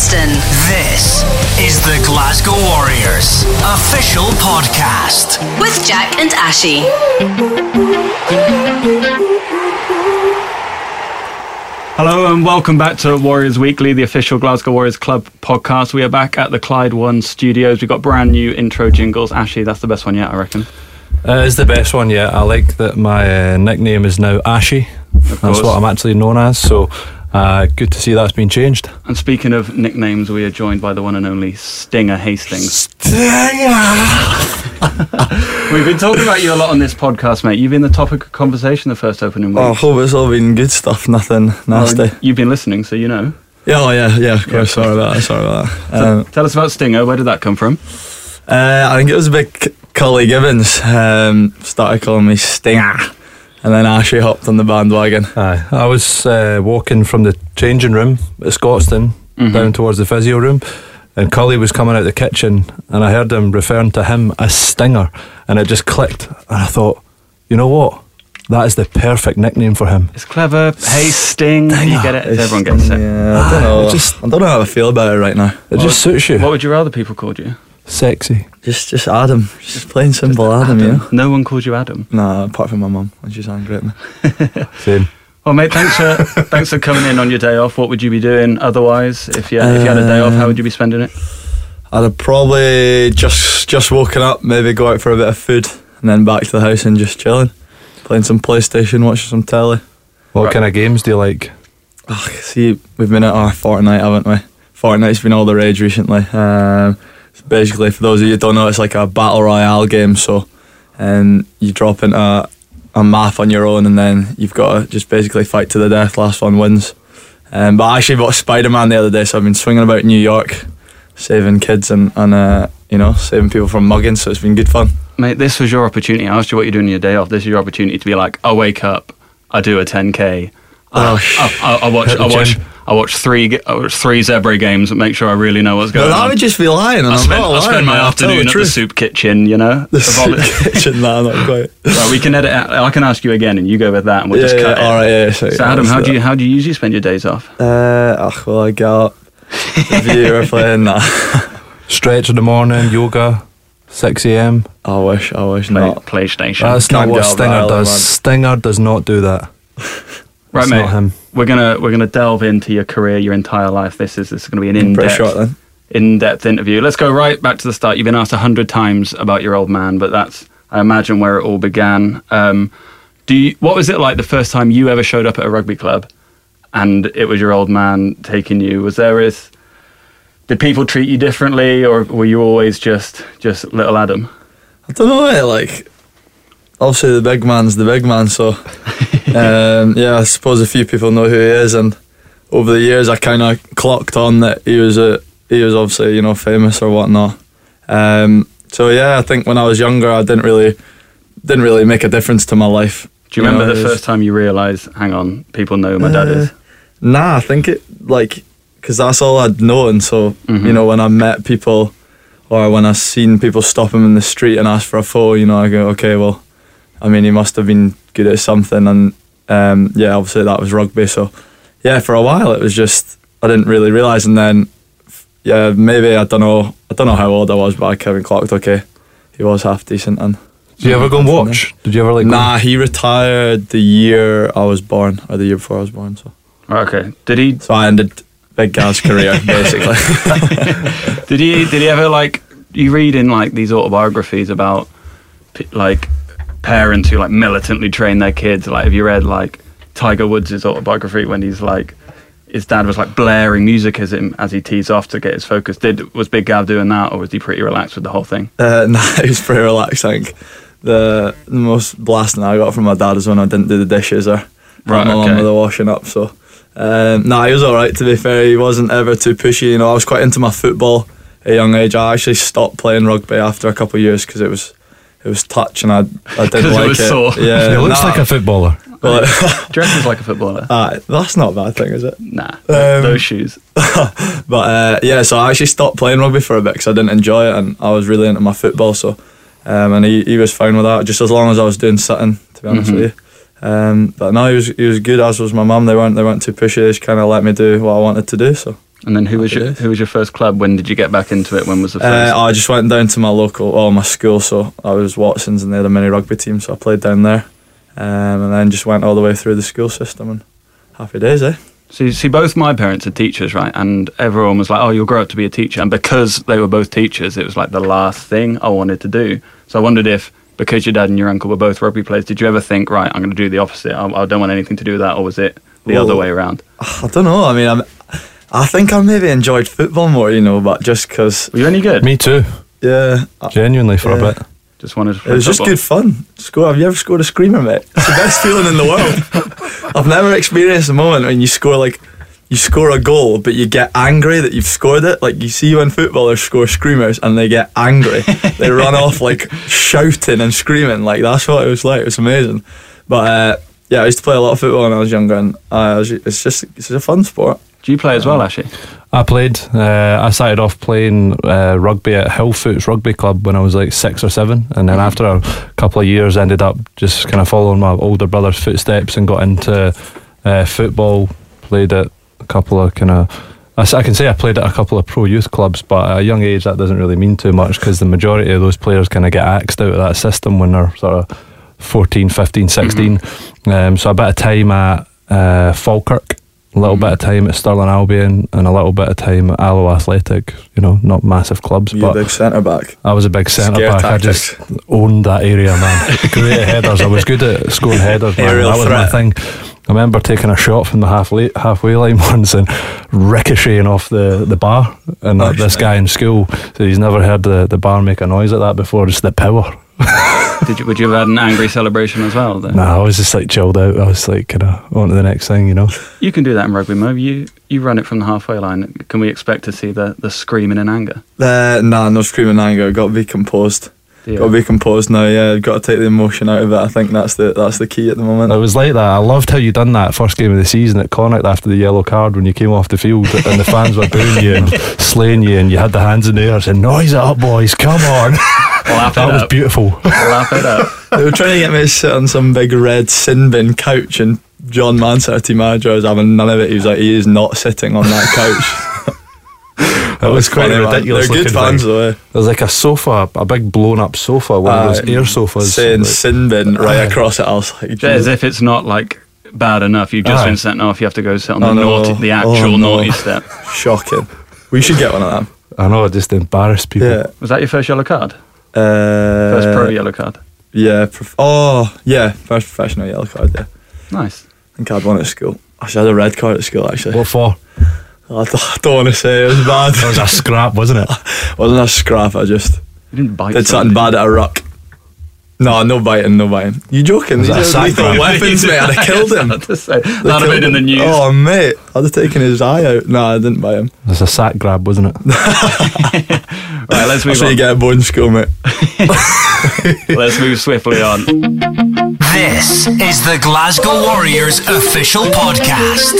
Scotstoun. This is the Glasgow Warriors official podcast. With Jack and Ashy. Hello and welcome back to Warriors Weekly, the official Glasgow Warriors Club podcast. We are back at the Clyde One studios. We've got brand new intro jingles. Ashy, that's the best one yet, I reckon. Uh, it's the best one yet. I like that my uh, nickname is now Ashy. That's what I'm actually known as. So uh, good to see that's been changed. And speaking of nicknames, we are joined by the one and only Stinger Hastings. Stinger! We've been talking about you a lot on this podcast, mate. You've been the topic of conversation the first opening week. Oh, I hope it's all been good stuff, nothing nasty. Well, you've been listening, so you know. yeah, oh, yeah, yeah, of course. Sorry about that. Sorry about that. Um, Tell us about Stinger. Where did that come from? uh, I think it was a bit C- Cully Gibbins um, started calling me Stinger, and then Ashley hopped on the bandwagon. Aye. I was uh, walking from the changing room at Scotstoun down towards the physio room, and Cully was coming out the kitchen, and I heard him referring to him as Stinger, and it just clicked, and I thought, you know what? That is the perfect nickname for him. It's clever. Hey, Sting. You get it? It's- Everyone gets it. Yeah, I don't know. It just- I don't know how I feel about it right now. It just suits you. What would you rather people called you? Sexy. Just, just Adam. Just plain simple Adam, you know. No one called you Adam. Nah, apart from my mum, when she's angry at me. Same. Well, mate, thanks for thanks for coming in on your day off. What would you be doing otherwise if you if you had a day off? How would you be spending it? I'd have probably just just woken up, maybe go out for a bit of food, and then back to the house and just chilling, playing some PlayStation, watching some telly. What Right. kind of games do you like? Oh, see, we've been at our Fortnite, haven't we? Fortnite's been all the rage recently. Um, it's basically, for those of you who don't know, it's like a battle royale game. So, um, you drop into a, a map on your own, and then you've got to just basically fight to the death. Last one wins. Um, but I actually bought Spider Man the other day, so I've been swinging about New York, saving kids and and uh, you know saving people from mugging. So it's been good fun. Mate, this was your opportunity. I asked you what you're doing on your day off. This is your opportunity to be like, I wake up, I do a 10k. Oh, I, I, I, I watch, I watch. I watch three, ge- I watch three Zebre games and make sure I really know what's No, going that on. I would just be lying. And I I'm spend, not I spend my man. I'll tell afternoon at the soup kitchen, you know. The The soup kitchen, nah, not quite. Right, we can edit. Out. I can ask you again, and you go with that, and we'll yeah, just yeah, cut it. all right, yeah. So, So, Adam, how do you how do you usually spend your days off? Uh, ugh, well, I get up. The viewer playing that. Stretch in the morning, yoga, 6 a.m. I wish, I wish Play, not. PlayStation. That's not Can't what get up that Stinger does. Stinger does not do that. right, It's mate. We're gonna we're gonna delve into your career, your entire life. This is this is gonna be an in depth short in-depth interview. Let's go right back to the start. You've been asked a hundred times about your old man, but that's I imagine where it all began. Um, do you, what was it like the first time you ever showed up at a rugby club, and it was your old man taking you? Was there is did people treat you differently, or were you always just just little Adam? I don't know, like, obviously the big man's the big man, so, um, yeah, I suppose a few people know who he is, and over the years I kind of clocked on that he was a, he was obviously, you know, famous or whatnot. Um, so yeah, I think when I was younger, I didn't really, didn't really make a difference to my life. Do you remember know, the first time you realised, hang on, people know who my dad is? Uh, Nah, I think it like because that's all I'd known. So Mhm. you know, when I met people or when I seen people stop him in the street and ask for a photo, you know, I go, okay, well, I mean, he must have been good at something, and um, yeah, obviously that was rugby. So yeah, for a while it was just I didn't really realize, and then yeah, maybe I don't know, I don't know how old I was, but I kind of clocked. Okay, he was half decent, and Did you ever go and watch? Did you ever like? go- nah, he retired the year I was born, or the year before I was born. So. Okay. Did he So I ended Big Gav's career, basically. Did he did he ever like you read in like these autobiographies about like parents who like militantly train their kids? Like, have you read like Tiger Woods' autobiography when he's like his dad was like blaring music as him as he tees off to get his focus? Did was Big Gav doing that, or was he pretty relaxed with the whole thing? uh, nah, it was pretty relaxed, I think. The, the most blasting I got from my dad is when I didn't do the dishes or Right, my mum okay. with the washing up. So, um, nah, he was alright to be fair. He wasn't ever too pushy. You know, I was quite into my football at a young age. I actually stopped playing rugby after a couple of years because it was it was touch and I I 'Cause didn't it like was it. sore. Yeah, He looks nah, like a footballer. but- Dresses like a footballer. Ah, that's not a bad thing, is it? Nah, Um, those shoes. But uh, yeah, so I actually stopped playing rugby for a bit because I didn't enjoy it, and I was really into my football. So, um, and he, he was fine with that, just as long as I was doing something. To be honest with you, um, but no, he was he was good. As was my mum. They weren't they weren't too pushy. They just kind of let me do what I wanted to do. So And then who was your who was your first club? When did you get back into it? When was the Uh, first? I just went down to my local, or my school. So I was Watson's, and they had a mini rugby team. So I played down there, um, and then just went all the way through the school system. And happy days, eh? So you see, both my parents are teachers, right? And everyone was like, "Oh, you'll grow up to be a teacher." And because they were both teachers, it was like the last thing I wanted to do. So I wondered if, because your dad and your uncle were both rugby players, did you ever think, right, I'm going to do the opposite? I, I don't want anything to do with that, or was it the Well- other way around? I don't know. I mean, I'm, I think I maybe enjoyed football more, you know, but just because, Were you any good? Me too. yeah, Genuinely for Yeah. a bit. Just wanted to. it was just good fun. Score. Have you ever scored a screamer, mate? It's the best feeling in the world. I've never experienced a moment when you score like you score a goal, but you get angry that you've scored it. Like you see when footballers score screamers and they get angry, they run off like shouting and screaming. Like that's what it was like. It was amazing. But uh, yeah, I used to play a lot of football when I was younger, and I was, it's just it's just a fun sport. Do you play as well, Ashley? I played. Uh, I started off playing uh, rugby at Hillfoots Rugby Club when I was like six or seven, and then after a couple of years, ended up just kind of following my older brother's footsteps and got into uh, football. Played at a couple of kind of. I can say I played at a couple of pro youth clubs, but at a young age that doesn't really mean too much because the majority of those players kind of get axed out of that system when they're sort of 14, 15, 16. Um, so a bit of time at uh, Falkirk, a little mm-hmm. bit of time at Stirling Albion, and a little bit of time at Alloa Athletic. You know, not massive clubs, You but big centre back. I was a big centre back. tactics. I just owned that area, man. Great headers. I was good at scoring headers, man. Aerial that was my thing. I remember taking a shot from the halfway halfway line once and ricocheting off the, the bar. And this guy in school said he's never heard the, the bar make a noise like that before. Just the power. Did you? Would you have had an angry celebration as well? Then? Nah, I was just like chilled out. I was like kind of on to the next thing, you know. You can do that in rugby, Mo. You you run it from the halfway line. Can we expect to see the the screaming in anger? Uh, nah, no screaming in anger. Got to be composed. Do you? Got to be composed now. Yeah, got to take the emotion out of it. I think that's the that's the key at the moment. It was like that. I loved how you done that first game of the season at Connacht after the yellow card when you came off the field and the fans were booing you and slaying you and you had the hands in the air saying, Noise it up, boys, come on. Laugh it that was up. beautiful. Laugh it up. they were trying to get me to sit on some big red sin bin couch, and John Mansell, our team manager, was having none of it. He was like, he is not sitting on that couch. It was quite funny, a man. ridiculous They're good fans, thing. though. Eh? There's like a sofa, a big blown up sofa, one of those air sofas. saying like- sin bin right Aye. across it. I was like, As if it's not like bad enough. You've just Aye. been sent off. You have to go sit on I the know. naughty, the Oh, actual no. naughty step. shocking. We should get one of them. I know, it just embarrass people. Yeah. Was that your first yellow card? Uh, First pro yellow card. Yeah. Prof- oh, yeah. First professional yellow card. Yeah. Nice. I think I had one at school. Actually, I had a red card at school. Actually, What for? I don't, don't want to say it was bad. It was a scrap, wasn't it? wasn't a scrap. I just You didn't bite. did something somebody. bad at a rock. No, no biting, no biting. You joking? Was These that a are sack lethal grab? weapons, mate. I'd have killed him. to say. That'd have been in the news. Oh, mate. I'd have taken his eye out. No, I didn't bite him. It was a sack grab, wasn't it? Right, let's move That's what on. you get at boarding school, mate. Let's move swiftly on. This is the Glasgow Warriors official podcast.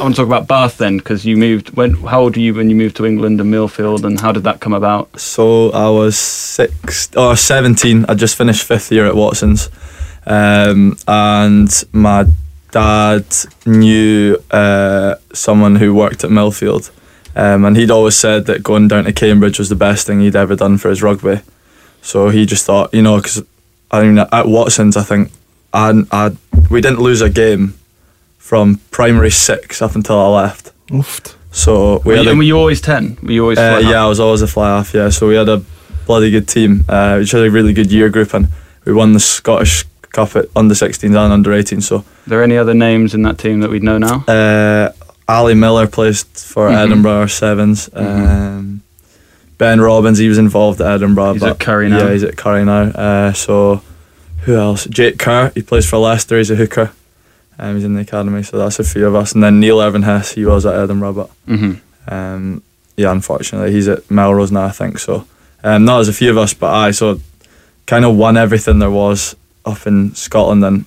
I want to talk about Bath then, because you moved. When? How old were you when you moved to England and Millfield, and how did that come about? So I was six or seventeen. I just finished fifth year at Watson's, um, and my dad knew uh, someone who worked at Millfield, um, and he'd always said that going down to Cambridge was the best thing he'd ever done for his rugby. So he just thought, you know, because I mean, at Watson's, I think I, I we didn't lose a game from primary six up until I left. Oofed. So we Were had you, a and were you always ten? Were you always? uh, fly half? yeah, I was always a fly half. Yeah, so we had a bloody good team. Uh, we had a really good year group, and we won the Scottish Cup at under 16s and under 18. So Are there any other names in that team that we'd know now? uh, Ali Miller plays for Mhm. Edinburgh Sevens. Um, ben Robbins, he was involved at Edinburgh. He's but at Currie now. Yeah, he's at Currie now. Uh, so who else? Jake Kerr, he plays for Leicester. He's a hooker. Um, he's in the academy, so that's a few of us. And then Neil Evan Hess, he was at Edinburgh, but hmm um, yeah, unfortunately, he's at Melrose now, I think. So, um, no, there's a few of us, but I so kind of won everything there was up in Scotland, and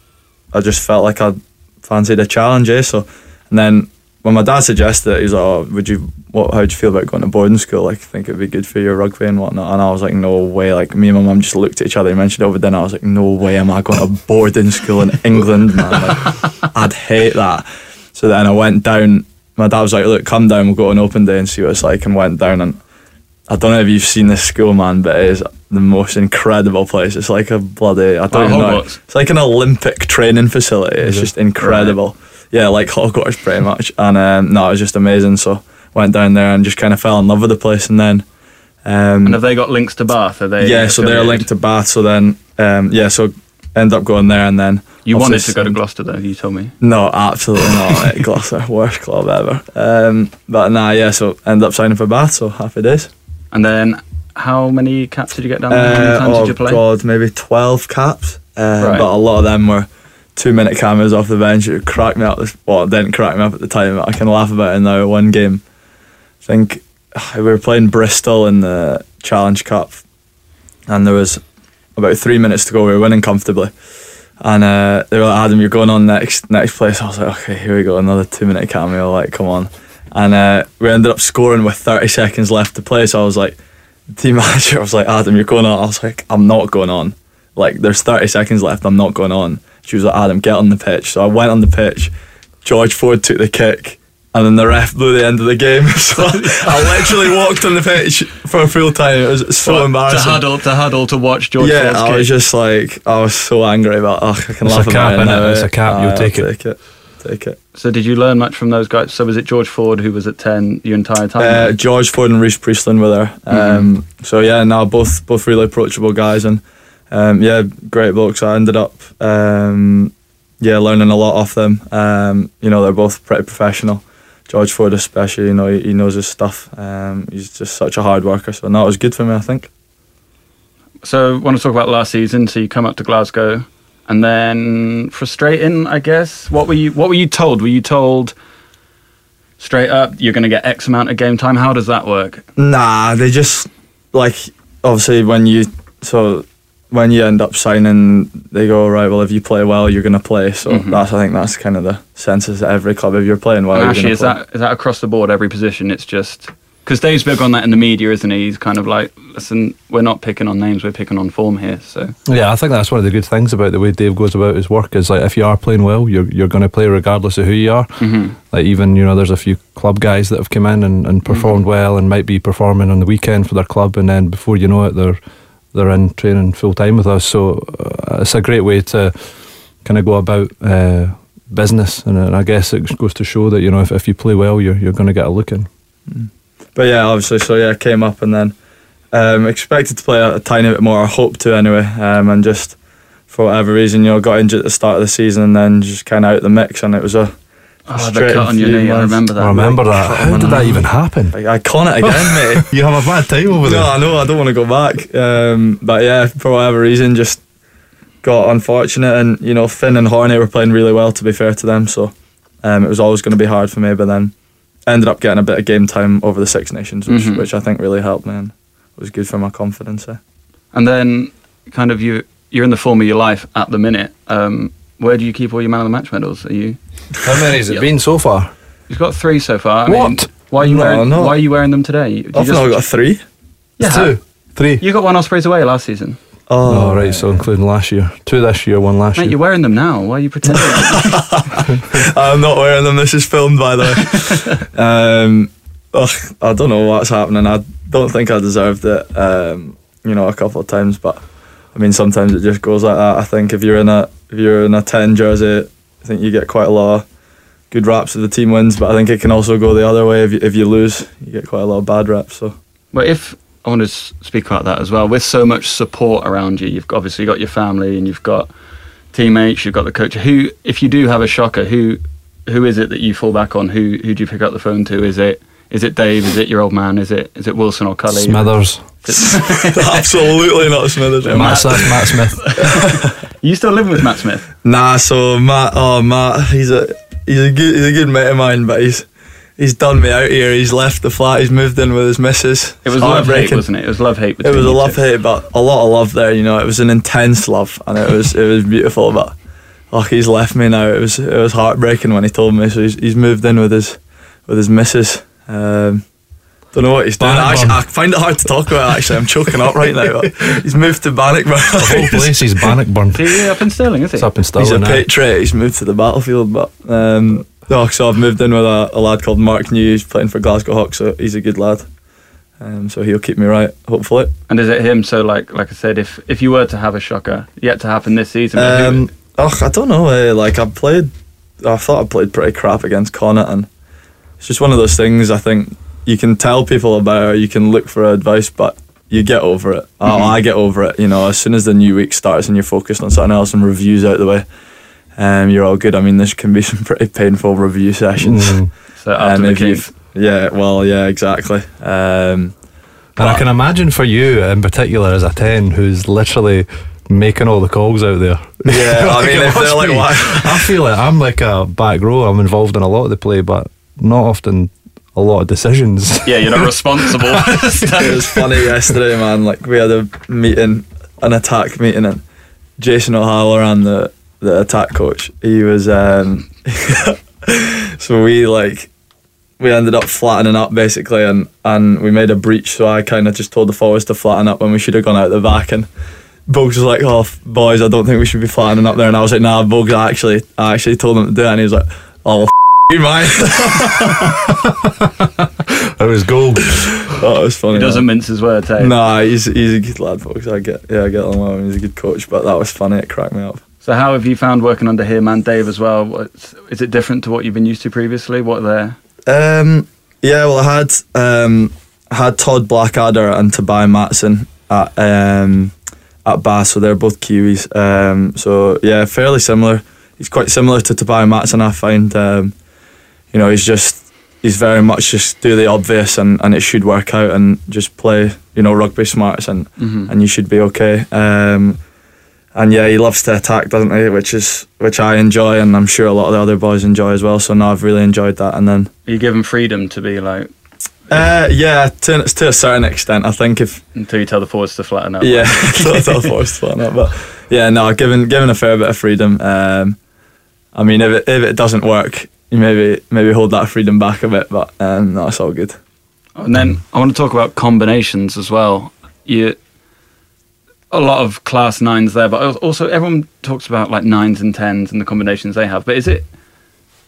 I just felt like I fancied a challenge. Eh? So, and then when my dad suggested it, he was like, "Oh, would you? What? How would you feel about going to boarding school? Like, I think it'd be good for your rugby and whatnot." And I was like, "No way!" Like, me and my mum just looked at each other. He mentioned it over dinner. I was like, "No way! Am I going to boarding school in England, man? Like, I'd hate that." So then I went down my dad was like, "Look, come down. We'll go on an open day and see what it's like." And went down, and I don't know if you've seen this school, man, but it is the most incredible place. It's like a bloody I don't even know. It's like an Olympic training facility. It's just incredible. Yeah, like Hogwarts pretty much. And um, no, it was just amazing. So went down there and just kind of fell in love with the place. And then, um, And have they got links to Bath? Are they? yeah, so they're linked to Bath. So then, um, yeah, so end up going there and then. You wanted to go to Gloucester though. You told me. no, absolutely not. Gloucester, worst club ever. Um, but nah, yeah, so end up signing for Bath, so happy days. And then, how many caps did you get down there? How many Uh, times oh did you play? God, maybe 12 caps. Uh, Right. But a lot of them were two minute cameras off the bench. It cracked me up. This, well, it didn't crack me up at the time. I can laugh about it now. One game, I think we were playing Bristol in the Challenge Cup, and there was about three minutes to go. We were winning comfortably. And uh, they were like, Adam, you're going on next next place. I was like, okay, here we go, another two minute cameo. Like, come on. And uh, we ended up scoring with 30 seconds left to play. So I was like, team manager I was like, Adam, you're going on. I was like, I'm not going on. Like, there's 30 seconds left. I'm not going on. She was like, Adam, get on the pitch. So I went on the pitch. George Ford took the kick. And then the ref blew the end of the game. So I literally walked on the pitch for a full time. It was so What, embarrassing. To huddle, to huddle, to watch George. yeah, Ford's I kick? was just like, I was so angry about. Oh, I can It's laugh a about cap, it innit? now. It's a cap, you'll Aye, take I'll it. Take it. Take it. So did you learn much from those guys? So was it George Ford who was at ten your entire time? Uh, George Ford and Rhys Priestland were there. Um, So yeah, now both both really approachable guys and um, yeah, great books. I ended up um, yeah learning a lot off them. Um, you know, they're both pretty professional. George Ford especially, you know, he, he knows his stuff. Um, he's just such a hard worker. So no, it was good for me. I think. So, want to talk about last season? So, you come up to Glasgow, and then frustrating, I guess. What were you? What were you told? Were you told straight up you're going to get X amount of game time? How does that work? Nah, they just like obviously when you so when you end up signing, they go right. Well, if you play well, you're gonna play. So Mhm. that's I think that's kind of the census at every club. If you're playing well, And you're actually, is play. that is that across the board every position? It's just because Dave's big on that in the media, isn't he? He's kind of like, listen, we're not picking on names, we're picking on form here. So Yeah, I think that's one of the good things about the way Dave goes about his work is like if you are playing well, you're you're going to play regardless of who you are. Mhm. Like even you know, there's a few club guys that have come in and, and performed well and might be performing on the weekend for their club, and then before you know it, they're they're in training full time with us. So uh, it's a great way to kind of go about uh, business, and, uh, I guess it goes to show that you know if, if you play well, you're you're going to get a look in. But yeah, obviously, so yeah, came up and then um, expected to play a, a tiny bit more. I hope to anyway, um, and just for whatever reason, you know, got injured at the start of the season and then just kind of out the mix, and it was a oh, the cut on your few knee, I remember that. I remember that. How did that even happen? Like, it again, mate. You have a bad time over there. No, I know. I don't want to go back. Um, but yeah, for whatever reason, just got unfortunate, and you know, Finn and Horney were playing really well. To be fair to them, so um, it was always going to be hard for me. But then ended up getting a bit of game time over the Six Nations, which, Mhm. which I think really helped me and was good for my confidence. Eh? And then, kind of, you you're in the form of your life at the minute. Um, where do you keep all your man of the match medals? Are you? How many has it been so far? You've got three so far. I What? mean, why are you No, wearing? no. Why are you wearing them today? You, I've now got three. Yeah. Two, three. You got one Ospreys away last season. Oh, right, so including last year. Two this year, one last Mate, year. you're wearing them now. Why are you pretending? I'm not wearing them. This is filmed, by the way. um, ugh, I don't know what's happening. I don't think I deserved it. Um, you know, a couple of times, but I mean, sometimes it just goes like that. I think if you're in a if you're in a ten jersey, I think you get quite a lot of good raps if the team wins. But I think it can also go the other way. If you, if you lose, you get quite a lot of bad raps. So But if I want to speak about that as well, with so much support around you, you've obviously got your family and you've got teammates, you've got the coach. Who, if you do have a shocker, who who is it that you fall back on? Who who do you pick up the phone to? Is it is it Dave? Is it your old man? Is it is it Wilson or Cully? Smithers. absolutely not Smithers. Yeah, Matt, Smith, Matt Smith. you still living with Matt Smith? Nah, so Matt, oh Matt, he's a he's a good he's a good mate of mine, but he's he's done me out here. He's left the flat. He's moved in with his missus. It was It's love hate, heartbreaking. wasn't it? It was love hate. It was a love two. hate, but a lot of love there. You know, it was an intense love, and it was it was beautiful. But oh, he's left me now. It was it was heartbreaking when he told me. So he's he's moved in with his with his missus. Um, don't know what he's doing. Bannockburn. Actually, I find it hard to talk about. Actually, I'm choking up right now. He's moved to Bannockburn. The whole place is Bannockburn. Is he up in Stirling? Is he? It's up in Stirling. He's a patriot. He's moved to the battlefield, but um, No, so I've moved in with a, a lad called Mark New. He's playing for Glasgow Hawks, so he's a good lad. Um, so he'll keep me right, hopefully. And is it him? So, like, like I said, if if you were to have a shocker yet to happen this season, but who- Um, oh, I don't know. Eh, like I played, I thought I played pretty crap against Connacht, and it's just one of those things. I think you can tell people about, or you can look for advice, but you get over it. Oh, I get over it. You know, as soon as the new week starts and you're focused on something else and reviews out the way, um, you're all good. I mean, this can be some pretty painful review sessions. Mm. so after Um, the if game, you've- yeah, well, yeah, exactly. Um, And I can imagine for you in particular as a 10 who's literally making all the calls out there. Yeah, I mean, it if they're must like, be. I feel like I'm like a back row. I'm involved in a lot of the play, but not often a lot of decisions. yeah, you're not responsible. it was funny yesterday, man. Like we had a meeting, an attack meeting, and Jason O'Halloran, the the attack coach, he was. Um, so we like we ended up flattening up basically, and and we made a breach. So I kind of just told the forwards to flatten up when we should have gone out the back and. Bogues was like, "Oh, boys, I don't think we should be flattening up there." And I was like, "Nah, Bogues, I actually, I actually told him to do it." And he was like, "Oh, f- you, man." it was gold. oh, it was funny. he doesn't mince his words. Hey? Nah, he's he's a good lad, folks. I get yeah, I get along with him. He's a good coach, but that was funny. It cracked me up. So, how have you found working under him and Dave as well? What's, is it different to what you've been used to previously? What are their Um, yeah, well, I had um, I had Todd Blackadder and Tabai Matson at um, at Bath, so they're both Kiwis. Um, so yeah, fairly similar. He's quite similar to Tabai Matson. I find. Um, you know, he's just he's very much just do the obvious and, and it should work out and just play you know rugby smarts and and you should be okay. Um, and yeah, he loves to attack, doesn't he? Which is which I enjoy, and I'm sure a lot of the other boys enjoy as well. So now I've really enjoyed that. And then you give him freedom to be like uh, yeah, to, to a certain extent, I think if until you tell the forwards to flatten out. yeah, that's all forced fun up. But yeah, no, given given a fair bit of freedom. Um, I mean, if it if it doesn't work, you maybe maybe hold that freedom back a bit. But um, no, it's all good. And then I want to talk about combinations as well. You a lot of class nines there, but also everyone talks about like nines and tens and the combinations they have. But is it?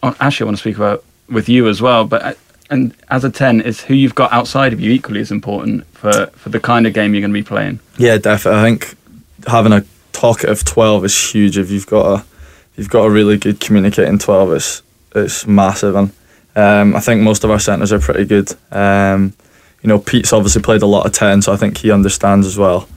oh, Actually, I want to speak about with you as well. But uh, and as a ten, is who you've got outside of you equally as important for for the kind of game you're going to be playing. Yeah, definitely. I think having a talkative twelve is huge. If you've got a if you've got a really good communicating twelve, it's it's massive. And um, I think most of our centres are pretty good. Um, you know, Pete's obviously played a lot of ten, so I think he understands as well.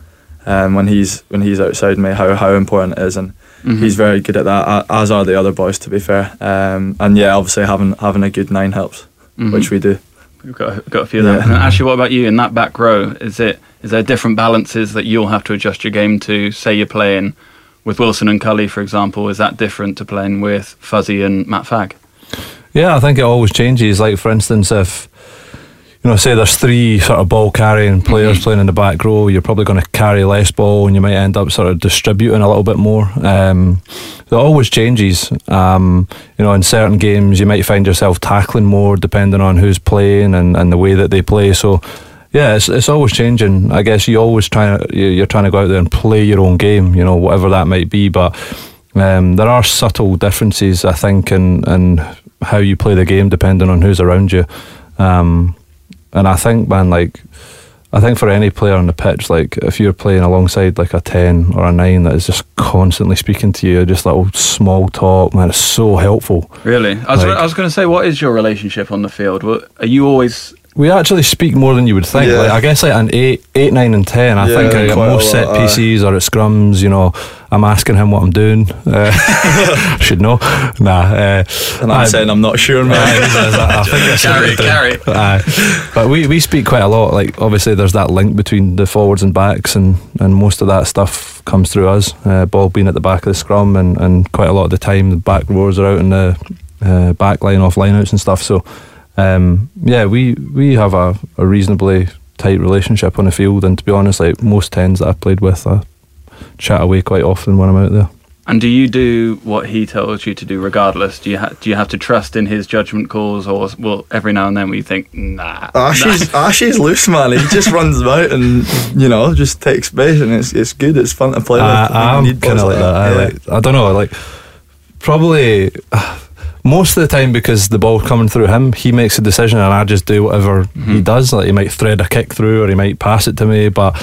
Um, when he's when he's outside me, how how important it is, and he's very good at that. As are the other boys, to be fair. Um, and yeah, obviously having having a good nine helps, which we do. We've got got a few of them. Yeah. And actually, what about you in that back row? Is it is there different balances that you'll have to adjust your game to? Say you're playing with Wilson and Cully, for example. Is that different to playing with Fuzzy and Matt Fag? Yeah, I think it always changes. Like, for instance, if, you know, say there's three sort of ball carrying players playing in the back row, you're probably going to carry less ball and you might end up sort of distributing a little bit more. Um, it always changes. Um, you know, in certain games, you might find yourself tackling more depending on who's playing and, and the way that they play. So, yeah, it's, it's always changing. I guess you always try you- you're trying to go out there and play your own game, you know, whatever that might be. But um, there are subtle differences, I think, in, in how you play the game depending on who's around you. Um, and I think, man, like, I think for any player on the pitch, like, if you're playing alongside like a 10 or a 9 that is just constantly speaking to you, just little small talk, man, it's so helpful. Really? I was, Like- I was going to say, what is your relationship on the field? Are you always? We actually speak more than you would think. Yeah. Like, I guess like an eight, eight, nine, and ten. I Yeah, think I get most set lot, aye. pieces or at scrums. You know, I'm asking him what I'm doing. Uh, I should know. Nah. Uh, And I'm I- saying I'm not sure, man. I think that's Carry, what carry. is. Aye. but we, we speak quite a lot. Like obviously, there's that link between the forwards and backs, and, and most of that stuff comes through us. Uh, ball being at the back of the scrum, and, and quite a lot of the time the back rowers are out in the uh, back line off lineouts and stuff. So um, yeah, we we have a, a reasonably tight relationship on the field, and to be honest, like most tens that I've played with, I chat away quite often when I'm out there. And do you do what he tells you to do, regardless? Do you ha- do you have to trust in his judgment calls, or well, every now and then we think, nah, Ashley's, Ashley's loose, man. He just runs about and you know just takes space, and it's it's good. It's fun to play with. I, You I'm kind of like that. I Yeah. like. I don't know. Like probably. Most of the time because the ball coming through him, he makes a decision and I just do whatever he does. Like he might thread a kick through or he might pass it to me, but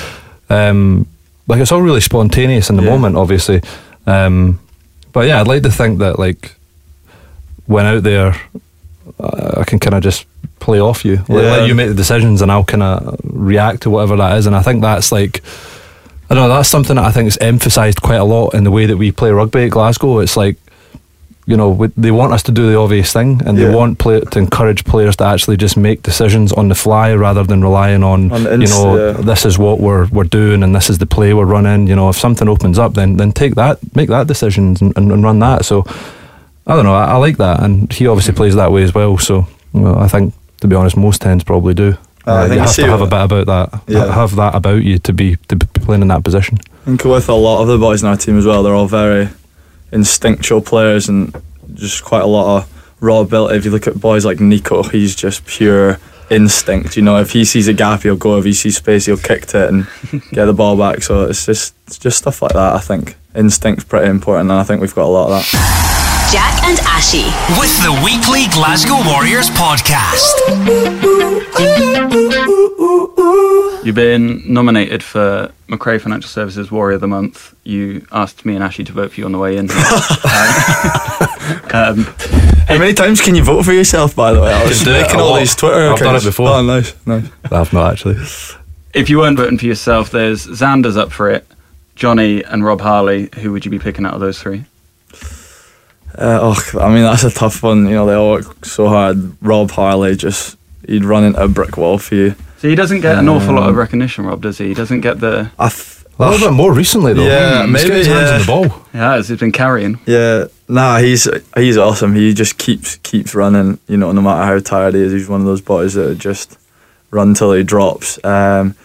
um, like it's all really spontaneous in the Yeah. moment, obviously. Um, but yeah, I'd like to think that like when out there, uh, I can kind of just play off you, let, Yeah. let you make the decisions, and I'll kind of react to whatever that is. And I think that's like. I don't know. That's something that I think is emphasised quite a lot in the way that we play rugby at Glasgow. It's like you know, we, they want us to do the obvious thing, and Yeah. they want play, to encourage players to actually just make decisions on the fly rather than relying on, On the you know, yeah. this is what we're we're doing and this is the play we're running. You know, if something opens up, then then take that, make that decision and, and, and run that. So I don't know. I, I like that, and he obviously plays that way as well. So well, I think, to be honest, most tens probably do. Uh, I think you you have to have a bit about that. Yeah. Have that about you to be to be playing in that position. I think with a lot of the boys in our team as well, they're all very instinctual players and just quite a lot of raw ability. If you look at boys like Nico, he's just pure instinct. You know, if he sees a gap, he'll go. If he sees space, he'll kick to it and get the ball back. So it's just it's just stuff like that. I think instinct's pretty important, and I think we've got a lot of that. Jack and Ashy. With the weekly Glasgow Warriors podcast. You've been nominated for Macrae Financial Services Warrior of the Month. You asked me and Ashley to vote for you on the way in. um, How many times can you vote for yourself? By the way, I was can do making all lot. these Twitter. I've done it before. Oh, nice, nice. I've not actually. if you weren't voting for yourself, there's Zander's up for it, Johnny and Rob Harley. Who would you be picking out of those three? Uh, oh, I mean that's a tough one. You know, they all work so hard. Rob Harley just he'd run into a brick wall for you. So he doesn't get an awful lot of Um, recognition, Rob, does he? He doesn't get the. I th- A little bit more recently though. Yeah, He's maybe, got his hands yeah. on the ball. Yeah, he's been carrying. Yeah, nah, he's he's awesome. He just keeps keeps running. You know, no matter how tired he is, he's one of those boys that just run till he drops. Um,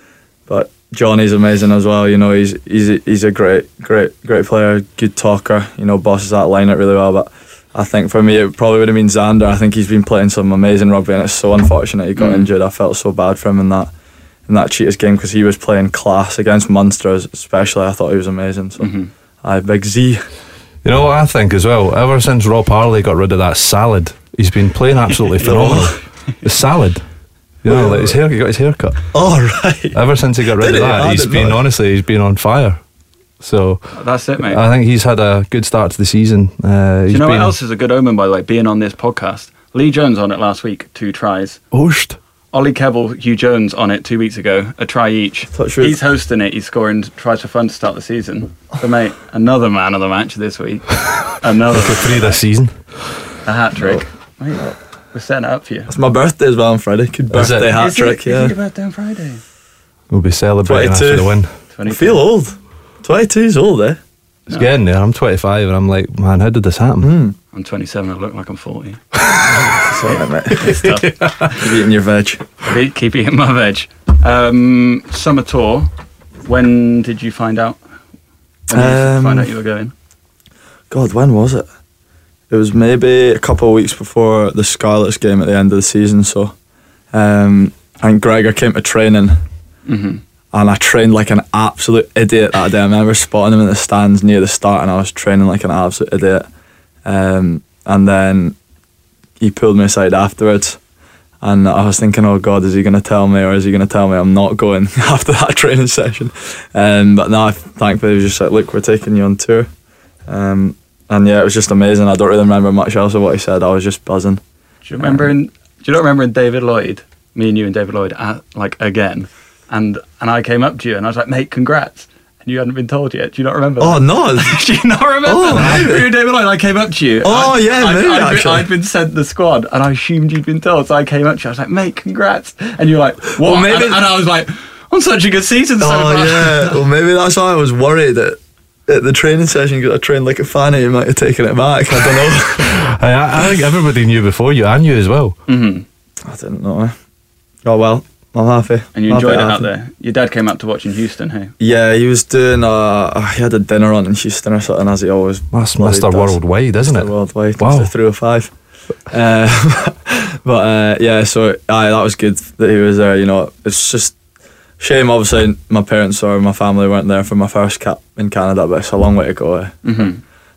but Johnny's amazing as well. You know, he's he's a, he's a great great great player, good talker. You know, bosses that line out really well. But I think for me, it probably would have been Zander. I think he's been playing some amazing rugby, and it's so unfortunate he got Mm. injured. I felt so bad for him in that in that Cheetahs game because he was playing class against Munster, especially. I thought he was amazing. So, Mhm. I big Z. You know what I think as well? Ever since Rob Harley got rid of that salad, he's been playing absolutely phenomenal. the salad. You know, like his hair, he got his hair cut. All right. Ever since he got rid Did of that, I he's did been not. honestly, he's been on fire. So That's it, mate. I think he's had a good start to the season. Uh, Do he's you know been what else is a good omen, by the way? Being on this podcast. Lee Jones on it last week, two tries. Oshed. Ollie Kebble, Huw Jones on it two weeks ago, a try each. He's hosting it. He's scoring tries for fun to start the season. So, mate, another man of the match this week. Another for three this season. a hat trick. Mate, we're setting it up for you. It's my birthday as well on Friday. Good Is birthday hat Is trick, is yeah. your birthday on Friday? We'll be celebrating 22. after the win. I 22. feel old. 22 is old, eh? It's getting there. I'm 25 and I'm like, man, how did this happen? Mm. I'm 27. I look like I'm 40. Sorry, mate. It's. You're eating your veg. keep, keep eating my veg. Um, summer tour. When did you find out? When did you Um, find out you were going? God, when was it? It was maybe a couple of weeks before the Scarlets game at the end of the season. So, um, and Gregor came to training, hmm and I trained like an absolute idiot that day. I remember spotting him in the stands near the start, and I was training like an absolute idiot. Um, and then he pulled me aside afterwards, and I was thinking, "Oh God, is he going to tell me, or is he going to tell me I'm not going after that training session?" Um, but no, thankfully he was just like, "Look, we're taking you on tour." Um, and yeah, it was just amazing. I don't really remember much else of what he said. I was just buzzing. Do you remember? In, do you not remember in David Lloyd? Me and you and David Lloyd, at, like again, and and I came up to you and I was like, "Mate, congrats!" And you hadn't been told yet. Do you not remember? Oh that? no! Do you not remember? Oh, that? maybe. You and David Lloyd, I came up to you. Oh, I- yeah, I'd, maybe, I'd, been, actually. I'd been sent the squad, and I assumed you'd been told. So I came up to you. I was like, "Mate, congrats!" And you're like, "What?" Well, maybe- and, and I was like, "On such a good season so Oh far." yeah. Well, maybe that's why I was worried that at the training session because I trained like a fanny, you might have taken it back. I don't know. I, I think everybody knew before you. and you as well. hmm I didn't know. Oh well, I'm happy. And you Happy, enjoyed it out happy. there. Your dad came up to watch in Houston. Hey, Yeah, he was doing. Uh, he had a dinner on in Houston or something, as he always. That's bloody Mr. does. Worldwide, isn't Mr. it? Worldwide. Wow. Wow. Three or five. Uh, but uh, yeah, so aye, that was good that he was there. You know, it's just shame. Obviously, my parents or my family weren't there for my first cap in Canada, but it's a long way to go eh, hmm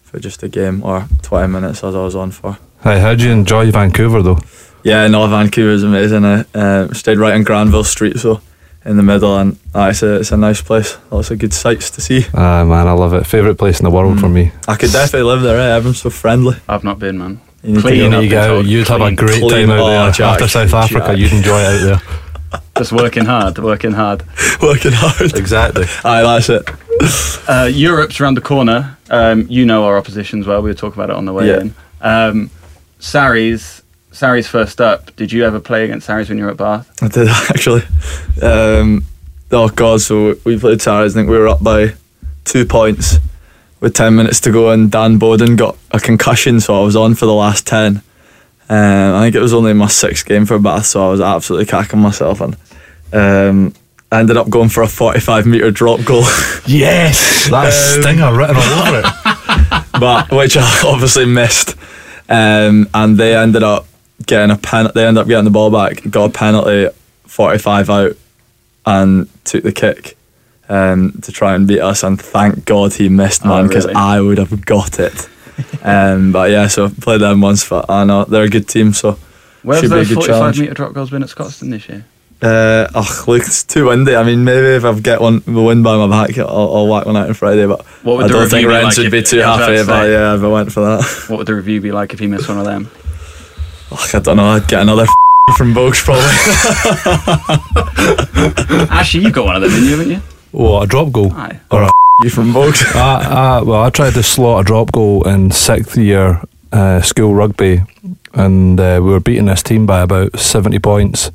for just a game or twenty minutes as I was on for. Hey, how do you enjoy Vancouver though? Yeah, no, is amazing. I uh, stayed right on Granville Street, so in the middle, and uh, it's a it's a nice place. Lots of good sights to see. Ah man, I love it. Favorite place in the world for Mm. me. I could definitely live there. Eh? Everyone's so friendly. I've not been, man. You need to Clean go. up. You been go, told you'd have a great clean. time out Oh, there Jack, after South Africa. You'd enjoy it out there. Just working hard, working hard. working hard. Exactly. Aye, that's it. Uh, Europe's around the corner. Um, you know our oppositions well. We were talking about it on the way Yeah. in. Um, Sarries, Sarries first up. Did you ever play against Sarries when you were at Bath? I did actually. Um, oh god! So we played Sarries. I think we were up by two points with ten minutes to go, and Dan Bowden got a concussion, so I was on for the last ten. Um, I think it was only my sixth game for Bath, so I was absolutely cacking myself, and um, I ended up going for a forty-five meter drop goal, Yes, that Um, stinger written all over it. but which I obviously missed. Um, and they ended up getting a pen. They end up getting the ball back, got a penalty, forty-five out, and took the kick um, to try and beat us. And thank God he missed, Oh, man, because really? I would have got it. um, but yeah, so played them once. But I know they're a good team, so Where's should be a those good 45 challenge. metre drop goals been at Scotstoun this year? Uh, oh, look, it's too windy. I mean, maybe if I get one, the wind by my back, I'll, I'll whack one out on Friday. But What would I don't think Rents like would be too happy if I, yeah, if I went for that. What would the review be like if he missed one of them? Oh, I don't know. I'd get another from Bogues probably. Actually, you got one of them, didn't you, haven't you? Oh, a drop goal. Aye. Or a you from Bogues. I, I, well, I tried to slot a drop goal in sixth year uh, school rugby, and uh, we were beating this team by about 70 points.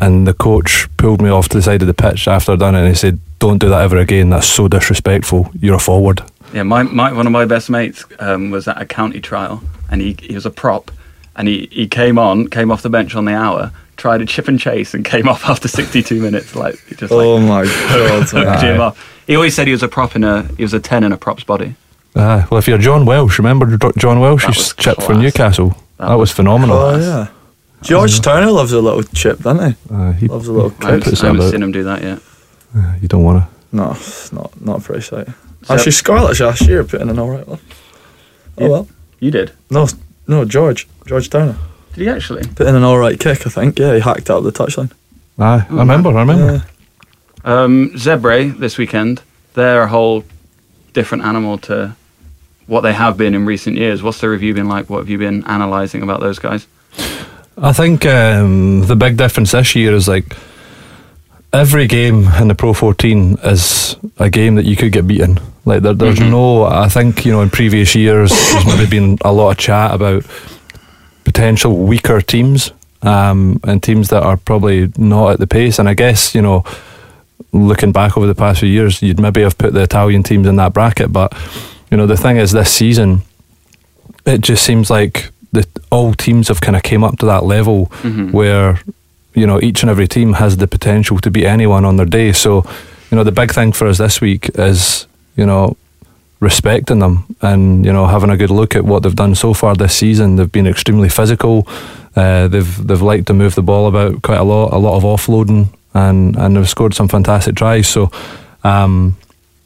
And the coach pulled me off to the side of the pitch after I'd done it, and he said, Don't do that ever again. That's so disrespectful. You're a forward. Yeah, my, my one of my best mates um, was at a county trial, and he he was a prop, and he, he came on, came off the bench on the hour, tried a chip and chase, and came off after 62 minutes. Like he just like Oh my god. hooked him off. He always said he was a prop in a he was a 10 in a prop's body. Uh, well, if you're John Welsh, remember John Welsh? That He chipped for. Newcastle. That That, was was phenomenal. Oh yeah. George Turner loves a little chip, doesn't he? Uh, he, Loves a little I haven't, I haven't seen him do that yet. uh, you don't want to. No, it's not not a sight. Actually, Scarlets last year put in an alright one. Oh Yeah. well. You did? No, no, George. George Turner Did he actually? put in an alright kick. I think. Yeah, he hacked out of the touchline. Aye, I remember, I remember. Yeah. Um, Zebre this weekend. They're a whole different animal to what they have been in recent years. What's the review been like? What have you been analysing about those guys? I think um, the big difference this year is like every game in the Pro 14 is a game that you could get beaten. Like there, there's Mhm. no. I think you know in previous years there's maybe been a lot of chat about potential weaker teams um, and teams that are probably not at the pace. And I guess you know looking back over the past few years, you'd maybe have put the Italian teams in that bracket. But you know the thing is this season, it just seems like the all teams have kind of came up to that level Mhm. where you know each and every team has the potential to beat anyone on their day. So you know the big thing for us this week is you know respecting them and you know having a good look at what they've done so far this season. They've been extremely physical. Uh, they've they've liked to move the ball about quite a lot, a lot of offloading, and and they've scored some fantastic tries. So. Um,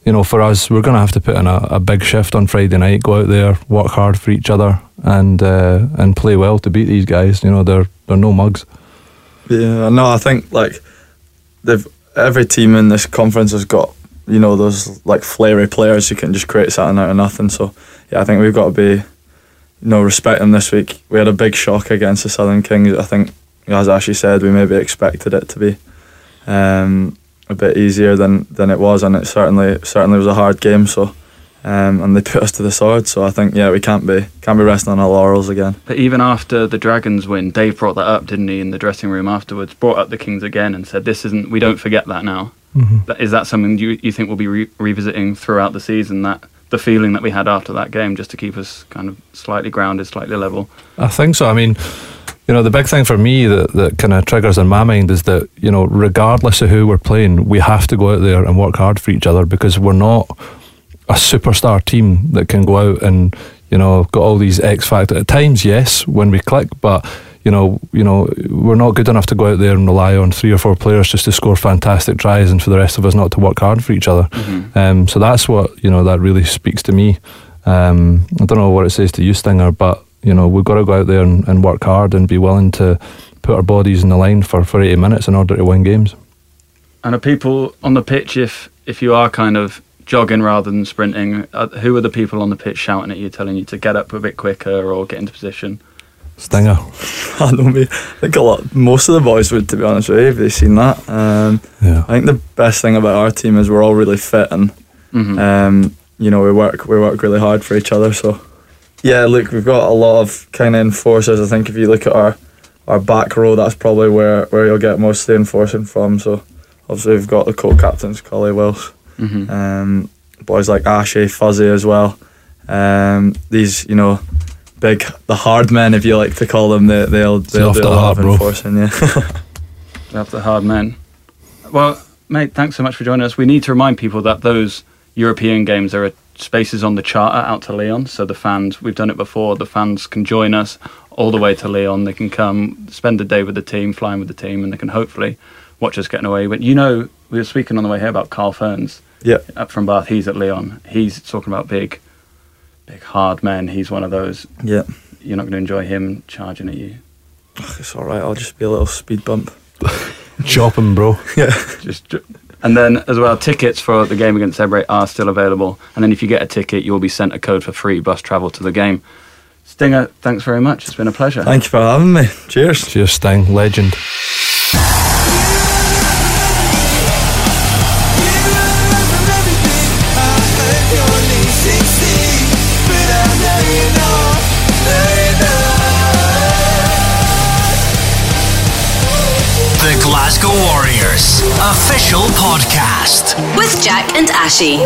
you know, for us, we're going to have to put in a, a big shift on Friday night. Go out there, work hard for each other, and uh, and play well to beat these guys. You know, they're they're no mugs. Yeah, no, I think like they've every team in this conference has got you know those like flary players who can just create something out of nothing. So yeah, I think we've got to be you know respect them this week. We had a big shock against the Southern Kings. I think as Ashley said, we maybe expected it to be um, a bit easier than than it was, and it certainly certainly was a hard game. So. Um, and they put us to the sword, so I think yeah we can't be can't be resting on our laurels again. But even after the Dragons win, Dave brought that up, didn't he, in the dressing room afterwards? Brought up the Kings again and said, "This isn't. We don't forget that now." Is that something you you think we'll be re- revisiting throughout the season? That the feeling that we had after that game, just to keep us kind of slightly grounded, slightly level. I think so. I mean, you know, the big thing for me that, that kind of triggers in my mind is that, you know, regardless of who we're playing, we have to go out there and work hard for each other because we're not a superstar team that can go out and, you know, got all these X factor. At times, yes, when we click, but you know, you know, we're not good enough to go out there and rely on three or four players just to score fantastic tries, and for the rest of us not to work hard for each other. Um, so that's what you know that really speaks to me. Um, I don't know what it says to you, Stinger, but you know we've got to go out there and, and work hard and be willing to put our bodies in the line for, for 80 minutes in order to win games. And are people on the pitch if if you are kind of jogging rather than sprinting? Uh, who are the people on the pitch shouting at you, telling you to get up a bit quicker or get into position? Stinger. I know me. I think a lot, most of the boys would, to be honest with you, if they seen that. Um, Yeah. I think the best thing about our team is we're all really fit and Mhm. um, you know we work we work really hard for each other. So yeah, look, we've got a lot of kind of enforcers. I think if you look at our our back row, that's probably where where you'll get most of the enforcing from. So obviously we've got the co-captains, Collie Wills, Mhm. um, boys like Ashy, Fuzzy as well. Um, these you know. Big, the hard men, if you like to call them, they, they'll they'll off do the a lot hard, of bro. enforcing. Yeah. That's the hard men. Well, mate, thanks so much for joining us. We need to remind people that those European games, there are spaces on the charter out to Lyon. So the fans, we've done it before, the fans can join us all the way to Lyon. They can come spend the day with the team, flying with the team, and they can hopefully watch us getting away. But you know, we were speaking on the way here about Carl Fearns yeah. up from Bath. He's at Lyon. He's talking about big, big hard men. He's one of those. Yeah. You're not going to enjoy him charging at you. It's all right. I'll just be a little speed bump. Chop him, bro. Yeah. just and then as well tickets for the game against Zebre are still available and then if you get a ticket you'll be sent a code for free bus travel to the game stinger thanks very much it's been a pleasure Thank you for having me. Cheers. Cheers, Sting. Legend. Glasgow Warriors official podcast. With Jack and Ashy.